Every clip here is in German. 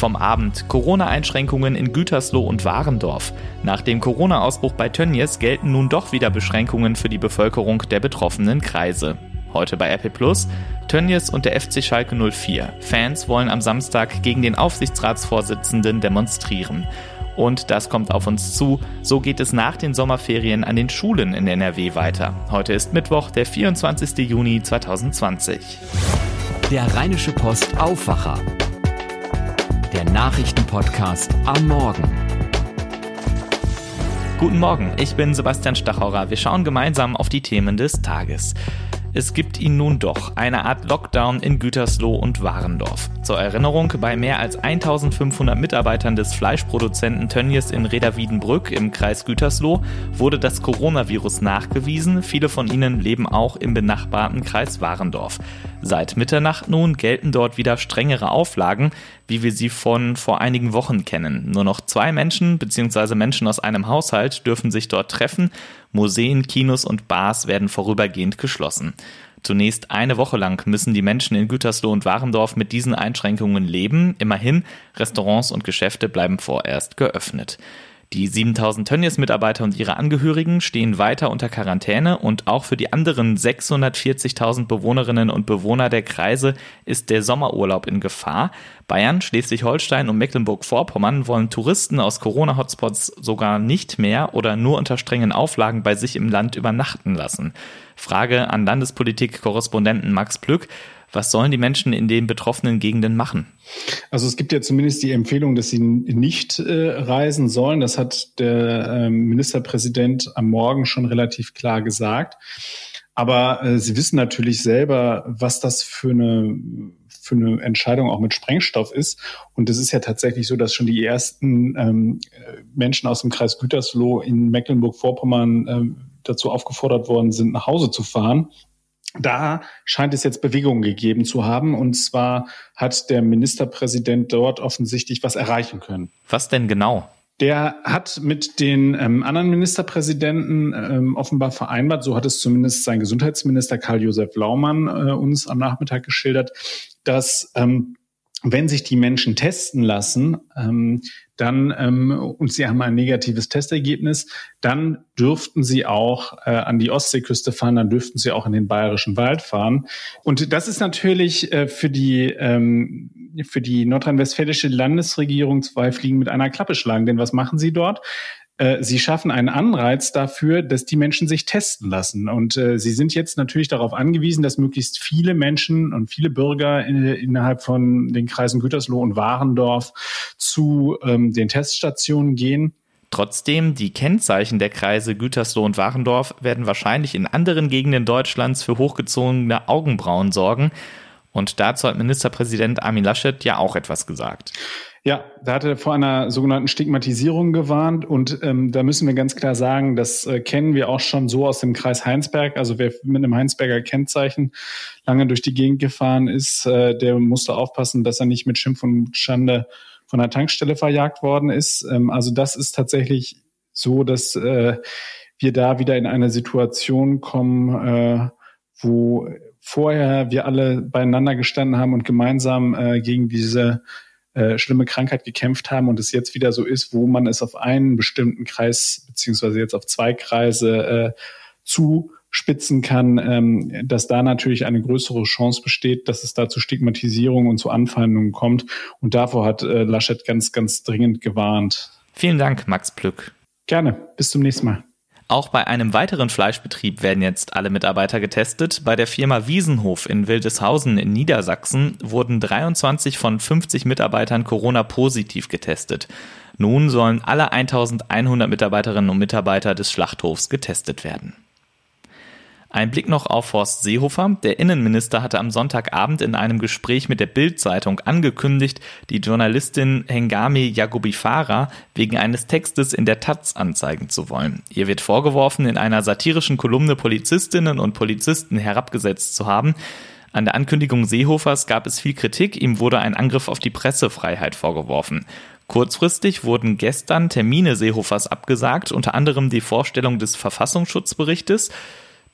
Vom Abend Corona-Einschränkungen in Gütersloh und Warendorf. Nach dem Corona-Ausbruch bei Tönnies gelten nun doch wieder Beschränkungen für die Bevölkerung der betroffenen Kreise. Heute bei RP Plus, Tönnies und der FC Schalke 04. Fans wollen am Samstag gegen den Aufsichtsratsvorsitzenden demonstrieren. Und das kommt auf uns zu. So geht es nach den Sommerferien an den Schulen in NRW weiter. Heute ist Mittwoch, der 24. Juni 2020. Der Rheinische Post Aufwacher. Der Nachrichtenpodcast am Morgen. Guten Morgen, ich bin Sebastian Stachauer. Wir schauen gemeinsam auf die Themen des Tages. Es gibt ihn nun doch, eine Art Lockdown in Gütersloh und Warendorf. Zur Erinnerung, bei mehr als 1500 Mitarbeitern des Fleischproduzenten Tönnies in Reda-Wiedenbrück im Kreis Gütersloh wurde das Coronavirus nachgewiesen. Viele von ihnen leben auch im benachbarten Kreis Warendorf. Seit Mitternacht nun gelten dort wieder strengere Auflagen, wie wir sie von vor einigen Wochen kennen. Nur noch zwei Menschen bzw. Menschen aus einem Haushalt dürfen sich dort treffen. Museen, Kinos und Bars werden vorübergehend geschlossen. Zunächst eine Woche lang müssen die Menschen in Gütersloh und Warendorf mit diesen Einschränkungen leben. Immerhin, Restaurants und Geschäfte bleiben vorerst geöffnet. Die 7000 Tönnies-Mitarbeiter und ihre Angehörigen stehen weiter unter Quarantäne und auch für die anderen 640.000 Bewohnerinnen und Bewohner der Kreise ist der Sommerurlaub in Gefahr. Bayern, Schleswig-Holstein und Mecklenburg-Vorpommern wollen Touristen aus Corona-Hotspots sogar nicht mehr oder nur unter strengen Auflagen bei sich im Land übernachten lassen. Frage an Landespolitik-Korrespondenten Max Plück. Was sollen die Menschen in den betroffenen Gegenden machen? Also es gibt ja zumindest die Empfehlung, dass sie nicht äh, reisen sollen. Das hat der äh, Ministerpräsident am Morgen schon relativ klar gesagt. Aber äh, sie wissen natürlich selber, was das für eine für eine Entscheidung auch mit Sprengstoff ist. Und es ist ja tatsächlich so, dass schon die ersten ähm, Menschen aus dem Kreis Gütersloh in Mecklenburg-Vorpommern ähm, dazu aufgefordert worden sind, nach Hause zu fahren da scheint es jetzt Bewegungen gegeben zu haben. Und zwar hat der Ministerpräsident dort offensichtlich was erreichen können. Was denn genau? Der hat mit den ähm, anderen Ministerpräsidenten ähm, offenbar vereinbart, so hat es zumindest sein Gesundheitsminister Karl-Josef Laumann äh, uns am Nachmittag geschildert, dass ähm, wenn sich die Menschen testen lassen, ähm, dann ähm, und sie haben ein negatives Testergebnis, dann dürften sie auch äh, an die Ostseeküste fahren, dann dürften sie auch in den bayerischen Wald fahren. Und das ist natürlich äh, für die ähm, für die nordrhein-westfälische Landesregierung zwei Fliegen mit einer Klappe schlagen. Denn was machen sie dort? Äh, sie schaffen einen Anreiz dafür, dass die Menschen sich testen lassen. Und äh, sie sind jetzt natürlich darauf angewiesen, dass möglichst viele Menschen und viele Bürger in, innerhalb von den Kreisen Gütersloh und Warendorf zu ähm, den Teststationen gehen. Trotzdem, die Kennzeichen der Kreise Gütersloh und Warendorf werden wahrscheinlich in anderen Gegenden Deutschlands für hochgezogene Augenbrauen sorgen. Und dazu hat Ministerpräsident Armin Laschet ja auch etwas gesagt. Ja, da hat er vor einer sogenannten Stigmatisierung gewarnt und ähm, da müssen wir ganz klar sagen, das äh, kennen wir auch schon so aus dem Kreis Heinsberg. Also wer mit einem Heinsberger Kennzeichen lange durch die Gegend gefahren ist, äh, der musste aufpassen, dass er nicht mit Schimpf und Schande von der Tankstelle verjagt worden ist. Ähm, also das ist tatsächlich so, dass äh, wir da wieder in eine Situation kommen, äh, wo vorher wir alle beieinander gestanden haben und gemeinsam äh, gegen diese äh, schlimme Krankheit gekämpft haben und es jetzt wieder so ist, wo man es auf einen bestimmten Kreis beziehungsweise jetzt auf zwei Kreise äh, zuspitzen kann, ähm, dass da natürlich eine größere Chance besteht, dass es da zu Stigmatisierung und zu Anfeindungen kommt. Und davor hat äh, Laschet ganz, ganz dringend gewarnt. Vielen Dank, Max Plück. Gerne. Bis zum nächsten Mal. Auch bei einem weiteren Fleischbetrieb werden jetzt alle Mitarbeiter getestet. Bei der Firma Wiesenhof in Wildeshausen in Niedersachsen wurden 23 von 50 Mitarbeitern Corona-positiv getestet. Nun sollen alle 1100 Mitarbeiterinnen und Mitarbeiter des Schlachthofs getestet werden. Ein Blick noch auf Horst Seehofer. Der Innenminister hatte am Sonntagabend in einem Gespräch mit der Bild-Zeitung angekündigt, die Journalistin Hengami Yagubifara wegen eines Textes in der Taz anzeigen zu wollen. Ihr wird vorgeworfen, in einer satirischen Kolumne Polizistinnen und Polizisten herabgesetzt zu haben. An der Ankündigung Seehofers gab es viel Kritik, ihm wurde ein Angriff auf die Pressefreiheit vorgeworfen. Kurzfristig wurden gestern Termine Seehofers abgesagt, unter anderem die Vorstellung des Verfassungsschutzberichtes.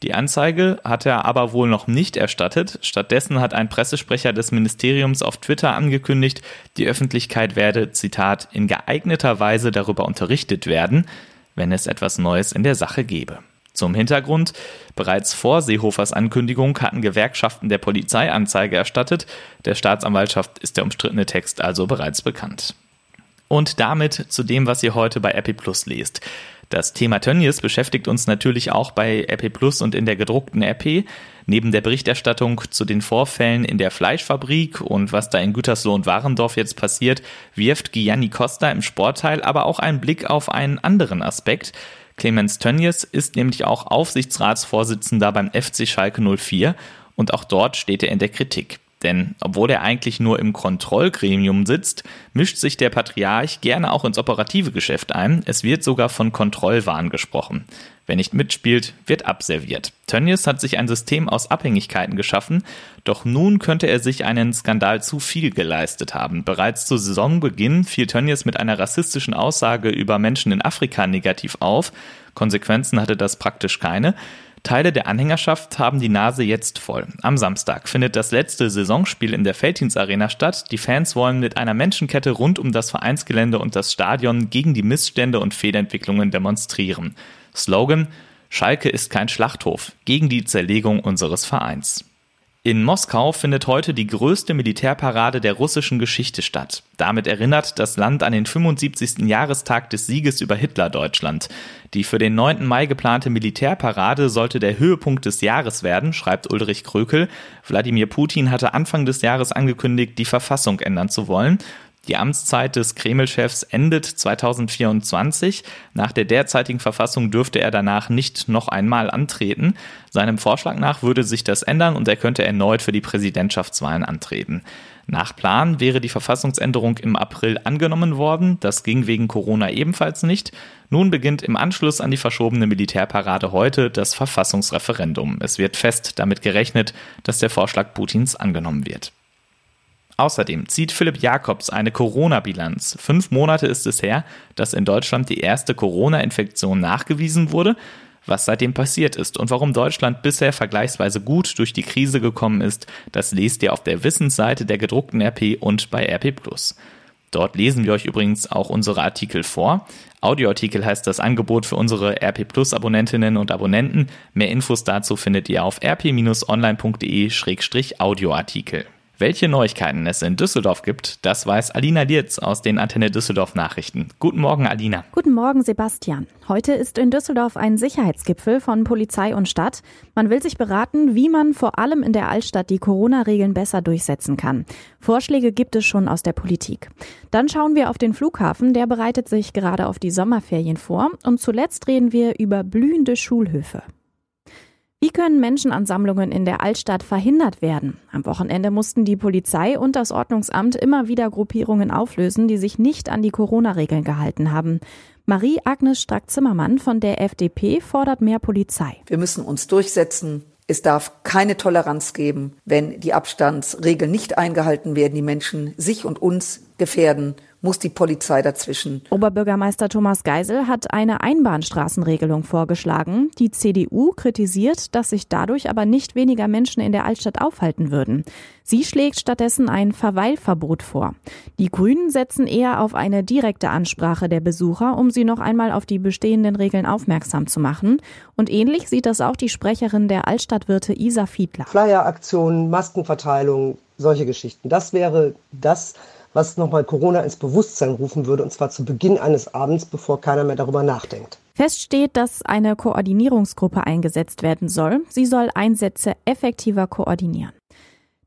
Die Anzeige hat er aber wohl noch nicht erstattet. Stattdessen hat ein Pressesprecher des Ministeriums auf Twitter angekündigt, die Öffentlichkeit werde, Zitat, in geeigneter Weise darüber unterrichtet werden, wenn es etwas Neues in der Sache gebe. Zum Hintergrund, bereits vor Seehofers Ankündigung hatten Gewerkschaften der Polizei Anzeige erstattet, der Staatsanwaltschaft ist der umstrittene Text also bereits bekannt. Und damit zu dem, was ihr heute bei Epi Plus lest. Das Thema Tönnies beschäftigt uns natürlich auch bei Epi Plus und in der gedruckten Epi. Neben der Berichterstattung zu den Vorfällen in der Fleischfabrik und was da in Gütersloh und Warendorf jetzt passiert, wirft Gianni Costa im Sportteil aber auch einen Blick auf einen anderen Aspekt. Clemens Tönnies ist nämlich auch Aufsichtsratsvorsitzender beim FC Schalke 04 und auch dort steht er in der Kritik. Denn obwohl er eigentlich nur im Kontrollgremium sitzt, mischt sich der Patriarch gerne auch ins operative Geschäft ein. Es wird sogar von Kontrollwahn gesprochen. Wer nicht mitspielt, wird abserviert. Tönnies hat sich ein System aus Abhängigkeiten geschaffen, doch nun könnte er sich einen Skandal zu viel geleistet haben. Bereits zu Saisonbeginn fiel Tönnies mit einer rassistischen Aussage über Menschen in Afrika negativ auf. Konsequenzen hatte das praktisch keine. Teile der Anhängerschaft haben die Nase jetzt voll. Am Samstag findet das letzte Saisonspiel in der Feldins Arena statt. Die Fans wollen mit einer Menschenkette rund um das Vereinsgelände und das Stadion gegen die Missstände und Fehlentwicklungen demonstrieren. Slogan Schalke ist kein Schlachthof gegen die Zerlegung unseres Vereins. In Moskau findet heute die größte Militärparade der russischen Geschichte statt. Damit erinnert das Land an den 75. Jahrestag des Sieges über Hitler-Deutschland. Die für den 9. Mai geplante Militärparade sollte der Höhepunkt des Jahres werden, schreibt Ulrich Krökel. Wladimir Putin hatte Anfang des Jahres angekündigt, die Verfassung ändern zu wollen. Die Amtszeit des Kreml-Chefs endet 2024. Nach der derzeitigen Verfassung dürfte er danach nicht noch einmal antreten. Seinem Vorschlag nach würde sich das ändern und er könnte erneut für die Präsidentschaftswahlen antreten. Nach Plan wäre die Verfassungsänderung im April angenommen worden. Das ging wegen Corona ebenfalls nicht. Nun beginnt im Anschluss an die verschobene Militärparade heute das Verfassungsreferendum. Es wird fest damit gerechnet, dass der Vorschlag Putins angenommen wird. Außerdem zieht Philipp Jakobs eine Corona-Bilanz. Fünf Monate ist es her, dass in Deutschland die erste Corona-Infektion nachgewiesen wurde. Was seitdem passiert ist und warum Deutschland bisher vergleichsweise gut durch die Krise gekommen ist, das lest ihr auf der Wissensseite der gedruckten RP und bei RP Dort lesen wir euch übrigens auch unsere Artikel vor. Audioartikel heißt das Angebot für unsere RP Plus Abonnentinnen und Abonnenten. Mehr Infos dazu findet ihr auf rp-online.de-audioartikel. Welche Neuigkeiten es in Düsseldorf gibt, das weiß Alina Dietz aus den Antenne Düsseldorf Nachrichten. Guten Morgen, Alina. Guten Morgen, Sebastian. Heute ist in Düsseldorf ein Sicherheitsgipfel von Polizei und Stadt. Man will sich beraten, wie man vor allem in der Altstadt die Corona-Regeln besser durchsetzen kann. Vorschläge gibt es schon aus der Politik. Dann schauen wir auf den Flughafen, der bereitet sich gerade auf die Sommerferien vor. Und zuletzt reden wir über blühende Schulhöfe. Wie können Menschenansammlungen in der Altstadt verhindert werden? Am Wochenende mussten die Polizei und das Ordnungsamt immer wieder Gruppierungen auflösen, die sich nicht an die Corona-Regeln gehalten haben. Marie-Agnes Strack-Zimmermann von der FDP fordert mehr Polizei. Wir müssen uns durchsetzen. Es darf keine Toleranz geben, wenn die Abstandsregeln nicht eingehalten werden, die Menschen sich und uns gefährden muss die Polizei dazwischen. Oberbürgermeister Thomas Geisel hat eine Einbahnstraßenregelung vorgeschlagen. Die CDU kritisiert, dass sich dadurch aber nicht weniger Menschen in der Altstadt aufhalten würden. Sie schlägt stattdessen ein Verweilverbot vor. Die Grünen setzen eher auf eine direkte Ansprache der Besucher, um sie noch einmal auf die bestehenden Regeln aufmerksam zu machen. Und ähnlich sieht das auch die Sprecherin der Altstadtwirte Isa Fiedler. Flyeraktionen, Maskenverteilung, solche Geschichten. Das wäre das, was nochmal Corona ins Bewusstsein rufen würde, und zwar zu Beginn eines Abends, bevor keiner mehr darüber nachdenkt. Fest steht, dass eine Koordinierungsgruppe eingesetzt werden soll. Sie soll Einsätze effektiver koordinieren.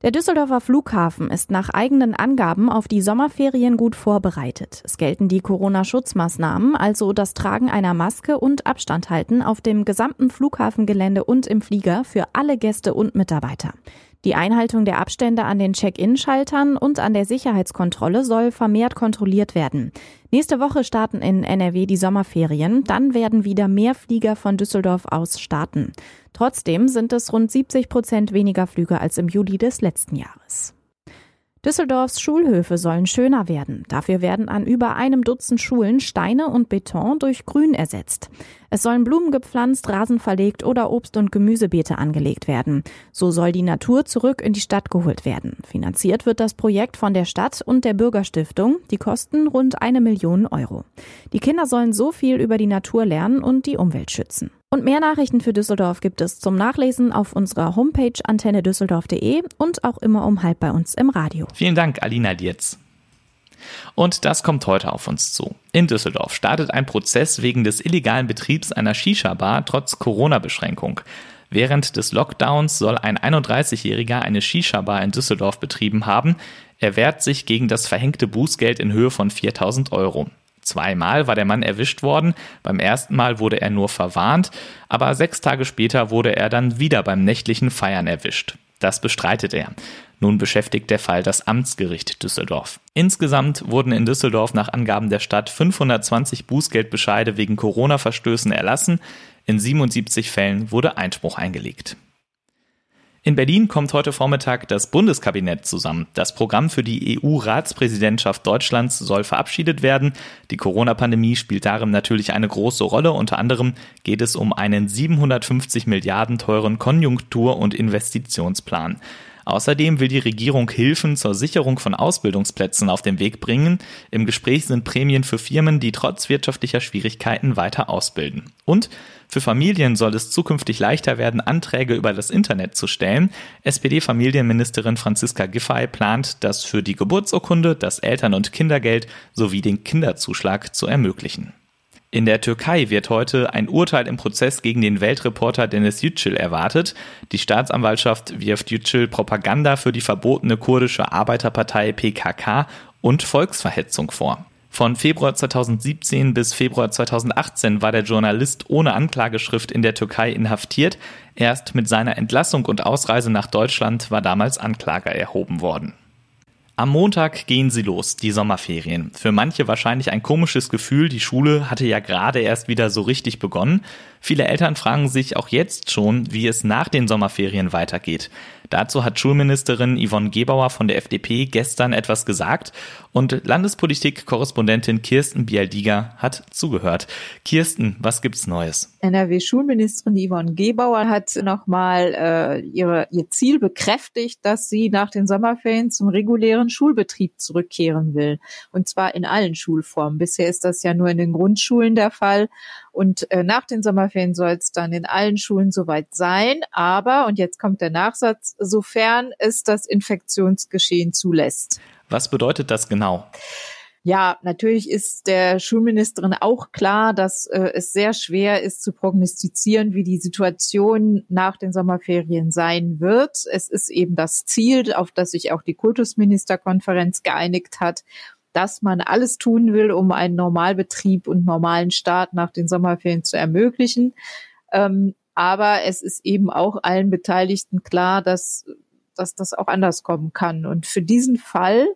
Der Düsseldorfer Flughafen ist nach eigenen Angaben auf die Sommerferien gut vorbereitet. Es gelten die Corona-Schutzmaßnahmen, also das Tragen einer Maske und Abstand halten auf dem gesamten Flughafengelände und im Flieger für alle Gäste und Mitarbeiter. Die Einhaltung der Abstände an den Check-in-Schaltern und an der Sicherheitskontrolle soll vermehrt kontrolliert werden. Nächste Woche starten in NRW die Sommerferien. Dann werden wieder mehr Flieger von Düsseldorf aus starten. Trotzdem sind es rund 70 Prozent weniger Flüge als im Juli des letzten Jahres. Düsseldorfs Schulhöfe sollen schöner werden. Dafür werden an über einem Dutzend Schulen Steine und Beton durch Grün ersetzt. Es sollen Blumen gepflanzt, Rasen verlegt oder Obst- und Gemüsebeete angelegt werden. So soll die Natur zurück in die Stadt geholt werden. Finanziert wird das Projekt von der Stadt und der Bürgerstiftung. Die kosten rund eine Million Euro. Die Kinder sollen so viel über die Natur lernen und die Umwelt schützen. Und mehr Nachrichten für Düsseldorf gibt es zum Nachlesen auf unserer Homepage antennedüsseldorf.de und auch immer um halb bei uns im Radio. Vielen Dank, Alina Dietz. Und das kommt heute auf uns zu. In Düsseldorf startet ein Prozess wegen des illegalen Betriebs einer Shisha-Bar trotz Corona-Beschränkung. Während des Lockdowns soll ein 31-Jähriger eine Shisha-Bar in Düsseldorf betrieben haben. Er wehrt sich gegen das verhängte Bußgeld in Höhe von 4000 Euro. Zweimal war der Mann erwischt worden. Beim ersten Mal wurde er nur verwarnt, aber sechs Tage später wurde er dann wieder beim nächtlichen Feiern erwischt. Das bestreitet er. Nun beschäftigt der Fall das Amtsgericht Düsseldorf. Insgesamt wurden in Düsseldorf nach Angaben der Stadt 520 Bußgeldbescheide wegen Corona-Verstößen erlassen. In 77 Fällen wurde Einspruch eingelegt. In Berlin kommt heute Vormittag das Bundeskabinett zusammen. Das Programm für die EU-Ratspräsidentschaft Deutschlands soll verabschiedet werden. Die Corona-Pandemie spielt darin natürlich eine große Rolle. Unter anderem geht es um einen 750 Milliarden teuren Konjunktur- und Investitionsplan. Außerdem will die Regierung Hilfen zur Sicherung von Ausbildungsplätzen auf den Weg bringen. Im Gespräch sind Prämien für Firmen, die trotz wirtschaftlicher Schwierigkeiten weiter ausbilden. Und für Familien soll es zukünftig leichter werden, Anträge über das Internet zu stellen. SPD-Familienministerin Franziska Giffey plant, das für die Geburtsurkunde, das Eltern- und Kindergeld sowie den Kinderzuschlag zu ermöglichen. In der Türkei wird heute ein Urteil im Prozess gegen den Weltreporter Dennis Yücel erwartet. Die Staatsanwaltschaft wirft Yücel Propaganda für die verbotene kurdische Arbeiterpartei PKK und Volksverhetzung vor. Von Februar 2017 bis Februar 2018 war der Journalist ohne Anklageschrift in der Türkei inhaftiert. Erst mit seiner Entlassung und Ausreise nach Deutschland war damals Anklage erhoben worden. Am Montag gehen sie los, die Sommerferien. Für manche wahrscheinlich ein komisches Gefühl, die Schule hatte ja gerade erst wieder so richtig begonnen. Viele Eltern fragen sich auch jetzt schon, wie es nach den Sommerferien weitergeht. Dazu hat Schulministerin Yvonne Gebauer von der FDP gestern etwas gesagt und Landespolitik-Korrespondentin Kirsten Bialdiger hat zugehört. Kirsten, was gibt's Neues? NRW-Schulministerin Yvonne Gebauer hat nochmal äh, ihr Ziel bekräftigt, dass sie nach den Sommerferien zum regulären Schulbetrieb zurückkehren will. Und zwar in allen Schulformen. Bisher ist das ja nur in den Grundschulen der Fall. Und äh, nach den Sommerferien soll es dann in allen Schulen soweit sein. Aber, und jetzt kommt der Nachsatz, sofern es das Infektionsgeschehen zulässt. Was bedeutet das genau? Ja, natürlich ist der Schulministerin auch klar, dass äh, es sehr schwer ist zu prognostizieren, wie die Situation nach den Sommerferien sein wird. Es ist eben das Ziel, auf das sich auch die Kultusministerkonferenz geeinigt hat, dass man alles tun will, um einen Normalbetrieb und normalen Start nach den Sommerferien zu ermöglichen. Ähm, aber es ist eben auch allen Beteiligten klar, dass, dass das auch anders kommen kann. Und für diesen Fall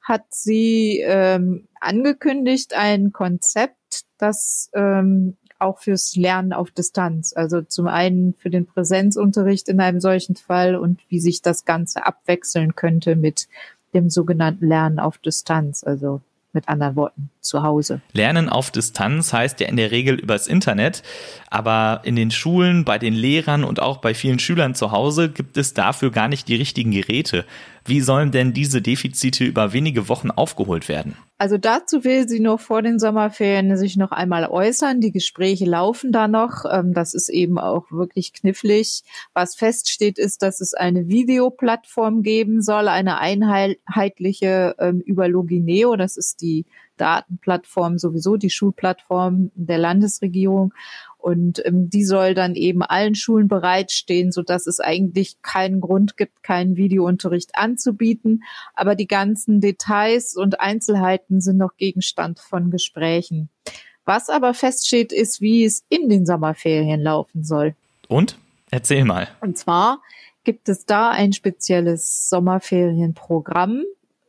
hat sie ähm, angekündigt ein Konzept, das ähm, auch fürs Lernen auf Distanz, also zum einen für den Präsenzunterricht in einem solchen Fall und wie sich das Ganze abwechseln könnte mit dem sogenannten Lernen auf Distanz, also mit anderen Worten zu Hause. Lernen auf Distanz heißt ja in der Regel übers Internet, aber in den Schulen, bei den Lehrern und auch bei vielen Schülern zu Hause gibt es dafür gar nicht die richtigen Geräte. Wie sollen denn diese Defizite über wenige Wochen aufgeholt werden? Also dazu will sie noch vor den Sommerferien sich noch einmal äußern. Die Gespräche laufen da noch. Ähm, das ist eben auch wirklich knifflig. Was feststeht, ist, dass es eine Videoplattform geben soll, eine einheitliche ähm, über Logineo. Das ist die Datenplattform sowieso, die Schulplattform der Landesregierung. Und ähm, die soll dann eben allen Schulen bereitstehen, so dass es eigentlich keinen Grund gibt, keinen Videounterricht anzubieten. Aber die ganzen Details und Einzelheiten sind noch Gegenstand von Gesprächen. Was aber feststeht, ist, wie es in den Sommerferien laufen soll. Und? Erzähl mal. Und zwar gibt es da ein spezielles Sommerferienprogramm,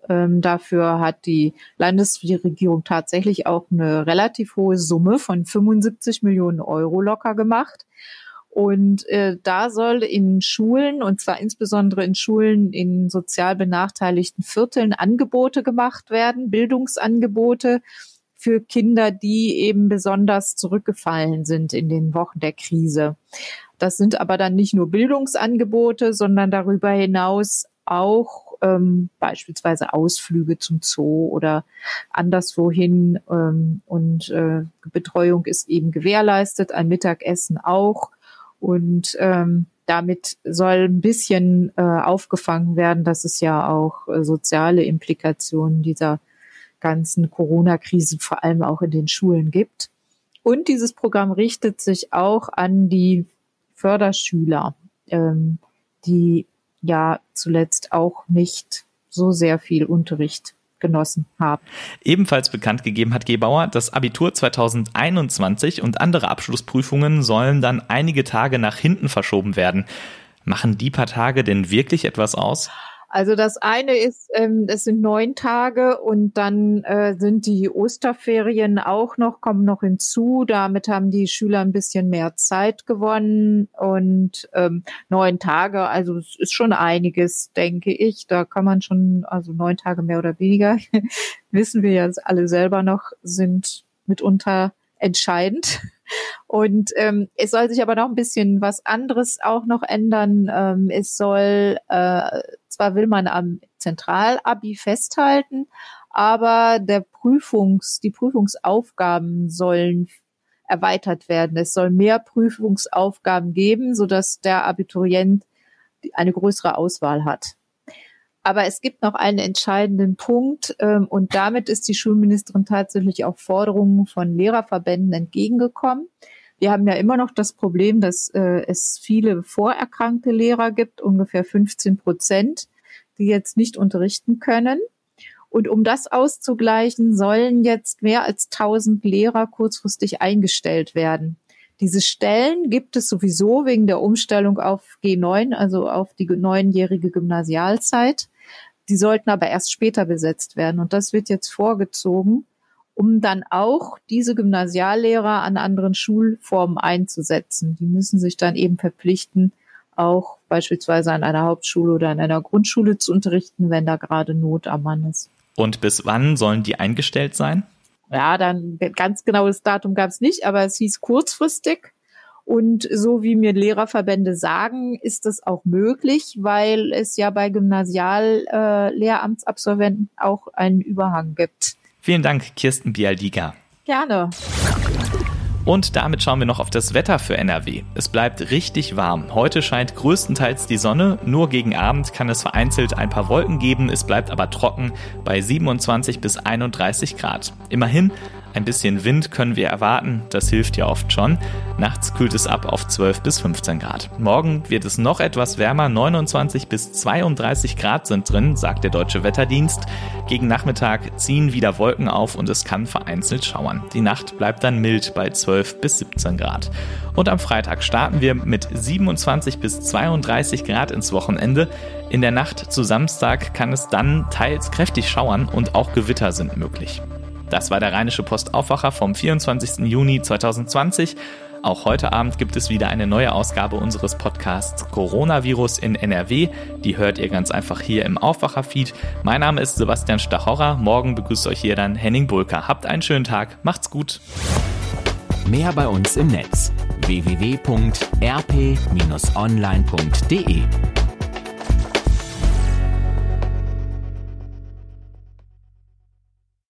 ähm, dafür hat die Landesregierung tatsächlich auch eine relativ hohe Summe von 75 Millionen Euro locker gemacht. Und äh, da soll in Schulen, und zwar insbesondere in Schulen in sozial benachteiligten Vierteln, Angebote gemacht werden, Bildungsangebote für Kinder, die eben besonders zurückgefallen sind in den Wochen der Krise. Das sind aber dann nicht nur Bildungsangebote, sondern darüber hinaus auch ähm, beispielsweise Ausflüge zum Zoo oder anderswohin. Ähm, und äh, Betreuung ist eben gewährleistet, ein Mittagessen auch. Und ähm, damit soll ein bisschen äh, aufgefangen werden, dass es ja auch äh, soziale Implikationen dieser ganzen Corona-Krise vor allem auch in den Schulen gibt. Und dieses Programm richtet sich auch an die Förderschüler, ähm, die ja zuletzt auch nicht so sehr viel Unterricht genossen haben. Ebenfalls bekannt gegeben hat Gebauer, das Abitur 2021 und andere Abschlussprüfungen sollen dann einige Tage nach hinten verschoben werden. Machen die paar Tage denn wirklich etwas aus? Also das eine ist, ähm, es sind neun Tage und dann äh, sind die Osterferien auch noch, kommen noch hinzu. Damit haben die Schüler ein bisschen mehr Zeit gewonnen und ähm, neun Tage, also es ist schon einiges, denke ich. Da kann man schon, also neun Tage mehr oder weniger, wissen wir ja alle selber noch, sind mitunter entscheidend. Und ähm, es soll sich aber noch ein bisschen was anderes auch noch ändern. Ähm, es soll, äh, zwar will man am Zentralabi festhalten, aber der Prüfungs, die Prüfungsaufgaben sollen erweitert werden. Es soll mehr Prüfungsaufgaben geben, so dass der Abiturient eine größere Auswahl hat. Aber es gibt noch einen entscheidenden Punkt ähm, und damit ist die Schulministerin tatsächlich auch Forderungen von Lehrerverbänden entgegengekommen. Wir haben ja immer noch das Problem, dass äh, es viele vorerkrankte Lehrer gibt, ungefähr 15 Prozent, die jetzt nicht unterrichten können. Und um das auszugleichen, sollen jetzt mehr als 1000 Lehrer kurzfristig eingestellt werden. Diese Stellen gibt es sowieso wegen der Umstellung auf G9, also auf die neunjährige Gymnasialzeit. Die sollten aber erst später besetzt werden. Und das wird jetzt vorgezogen, um dann auch diese Gymnasiallehrer an anderen Schulformen einzusetzen. Die müssen sich dann eben verpflichten, auch beispielsweise an einer Hauptschule oder an einer Grundschule zu unterrichten, wenn da gerade Not am Mann ist. Und bis wann sollen die eingestellt sein? Ja, dann ganz genaues Datum gab es nicht, aber es hieß kurzfristig. Und so wie mir Lehrerverbände sagen, ist das auch möglich, weil es ja bei Gymnasiallehramtsabsolventen äh, auch einen Überhang gibt. Vielen Dank, Kirsten Bialdiga. Gerne. Und damit schauen wir noch auf das Wetter für NRW. Es bleibt richtig warm. Heute scheint größtenteils die Sonne, nur gegen Abend kann es vereinzelt ein paar Wolken geben, es bleibt aber trocken bei 27 bis 31 Grad. Immerhin ein bisschen Wind können wir erwarten, das hilft ja oft schon. Nachts kühlt es ab auf 12 bis 15 Grad. Morgen wird es noch etwas wärmer, 29 bis 32 Grad sind drin, sagt der Deutsche Wetterdienst. Gegen Nachmittag ziehen wieder Wolken auf und es kann vereinzelt schauern. Die Nacht bleibt dann mild bei 12 bis 17 Grad. Und am Freitag starten wir mit 27 bis 32 Grad ins Wochenende. In der Nacht zu Samstag kann es dann teils kräftig schauern und auch Gewitter sind möglich. Das war der Rheinische Postaufwacher vom 24. Juni 2020. Auch heute Abend gibt es wieder eine neue Ausgabe unseres Podcasts Coronavirus in NRW. Die hört ihr ganz einfach hier im Aufwacher-Feed. Mein Name ist Sebastian Stachorra. Morgen begrüßt euch hier dann Henning Bulka. Habt einen schönen Tag. Macht's gut. Mehr bei uns im Netz www.rp-online.de